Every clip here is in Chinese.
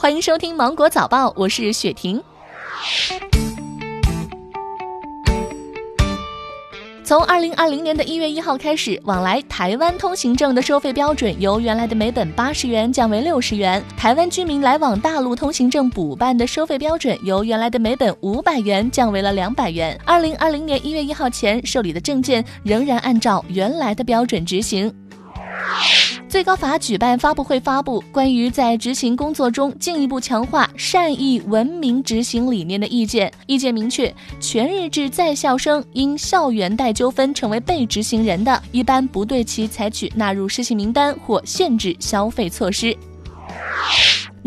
欢迎收听《芒果早报》，我是雪婷。从二零二零年的一月一号开始，往来台湾通行证的收费标准由原来的每本八十元降为六十元；台湾居民来往大陆通行证补办的收费标准由原来的每本五百元降为了两百元。二零二零年一月一号前受理的证件仍然按照原来的标准执行。最高法举办发布会，发布关于在执行工作中进一步强化善意文明执行理念的意见。意见明确，全日制在校生因校园贷纠纷成为被执行人的，一般不对其采取纳入失信名单或限制消费措施。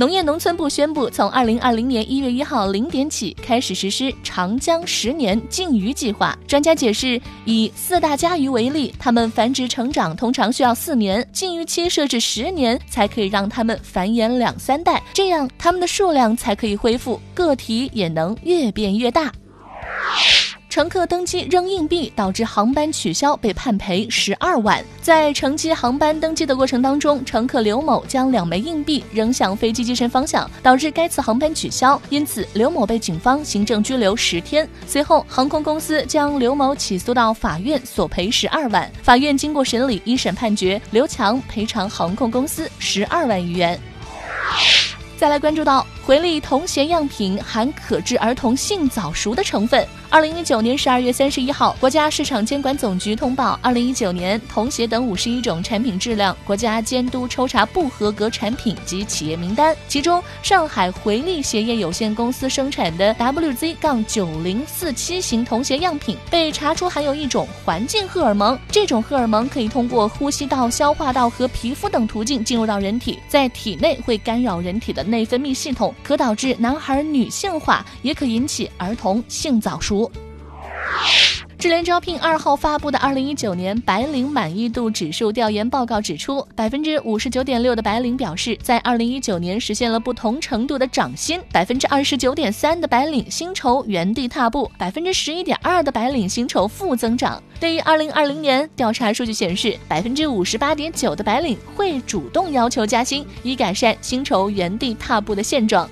农业农村部宣布，从二零二零年一月一号零点起开始实施长江十年禁渔计划。专家解释，以四大家鱼为例，它们繁殖成长通常需要四年，禁渔期设置十年，才可以让它们繁衍两三代，这样它们的数量才可以恢复，个体也能越变越大。乘客登机扔硬币导致航班取消，被判赔十二万。在乘机航班登机的过程当中，乘客刘某将两枚硬币扔向飞机机身方向，导致该次航班取消，因此刘某被警方行政拘留十天。随后，航空公司将刘某起诉到法院，索赔十二万。法院经过审理，一审判决刘强赔偿航空公司十二万余元。再来关注到回力童鞋样品含可致儿童性早熟的成分。二零一九年十二月三十一号，国家市场监管总局通报二零一九年童鞋等五十一种产品质量国家监督抽查不合格产品及企业名单，其中上海回力鞋业有限公司生产的 WZ- 杠九零四七型童鞋样品被查出含有一种环境荷尔蒙，这种荷尔蒙可以通过呼吸道、消化道和皮肤等途径进入到人体，在体内会干扰人体的。内分泌系统可导致男孩女性化，也可引起儿童性早熟。智联招聘二号发布的二零一九年白领满意度指数调研报告指出，百分之五十九点六的白领表示，在二零一九年实现了不同程度的涨薪；百分之二十九点三的白领薪酬原地踏步；百分之十一点二的白领薪酬负增长。对于二零二零年调查数据显示，百分之五十八点九的白领会主动要求加薪，以改善薪酬原地踏步的现状。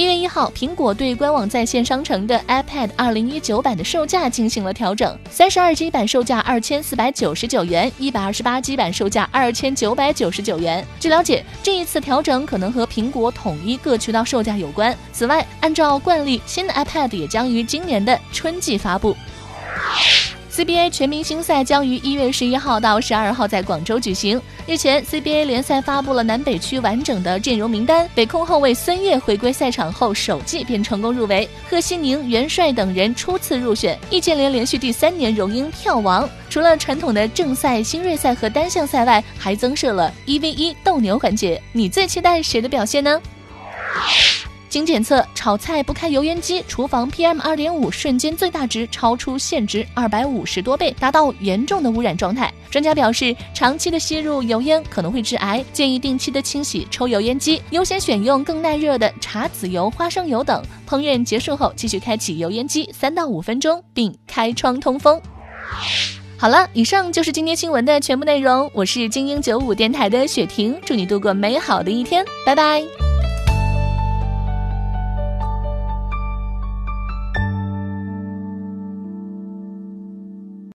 一月一号，苹果对官网在线商城的 iPad 二零一九版的售价进行了调整，三十二 G 版售价二千四百九十九元，一百二十八 G 版售价二千九百九十九元。据了解，这一次调整可能和苹果统一各渠道售价有关。此外，按照惯例，新的 iPad 也将于今年的春季发布。CBA 全明星赛将于一月十一号到十二号在广州举行。日前，CBA 联赛发布了南北区完整的阵容名单。北控后卫孙悦回归赛场后首季便成功入围，贺西宁、元帅等人初次入选。易建联连续第三年荣膺票王。除了传统的正赛、新锐赛和单项赛外，还增设了一 v 一斗牛环节。你最期待谁的表现呢？经检测，炒菜不开油烟机，厨房 PM 二点五瞬间最大值超出限值二百五十多倍，达到严重的污染状态。专家表示，长期的吸入油烟可能会致癌，建议定期的清洗抽油烟机，优先选用更耐热的茶籽油、花生油等。烹饪结束后，继续开启油烟机三到五分钟，并开窗通风。好了，以上就是今天新闻的全部内容。我是精英九五电台的雪婷，祝你度过美好的一天，拜拜。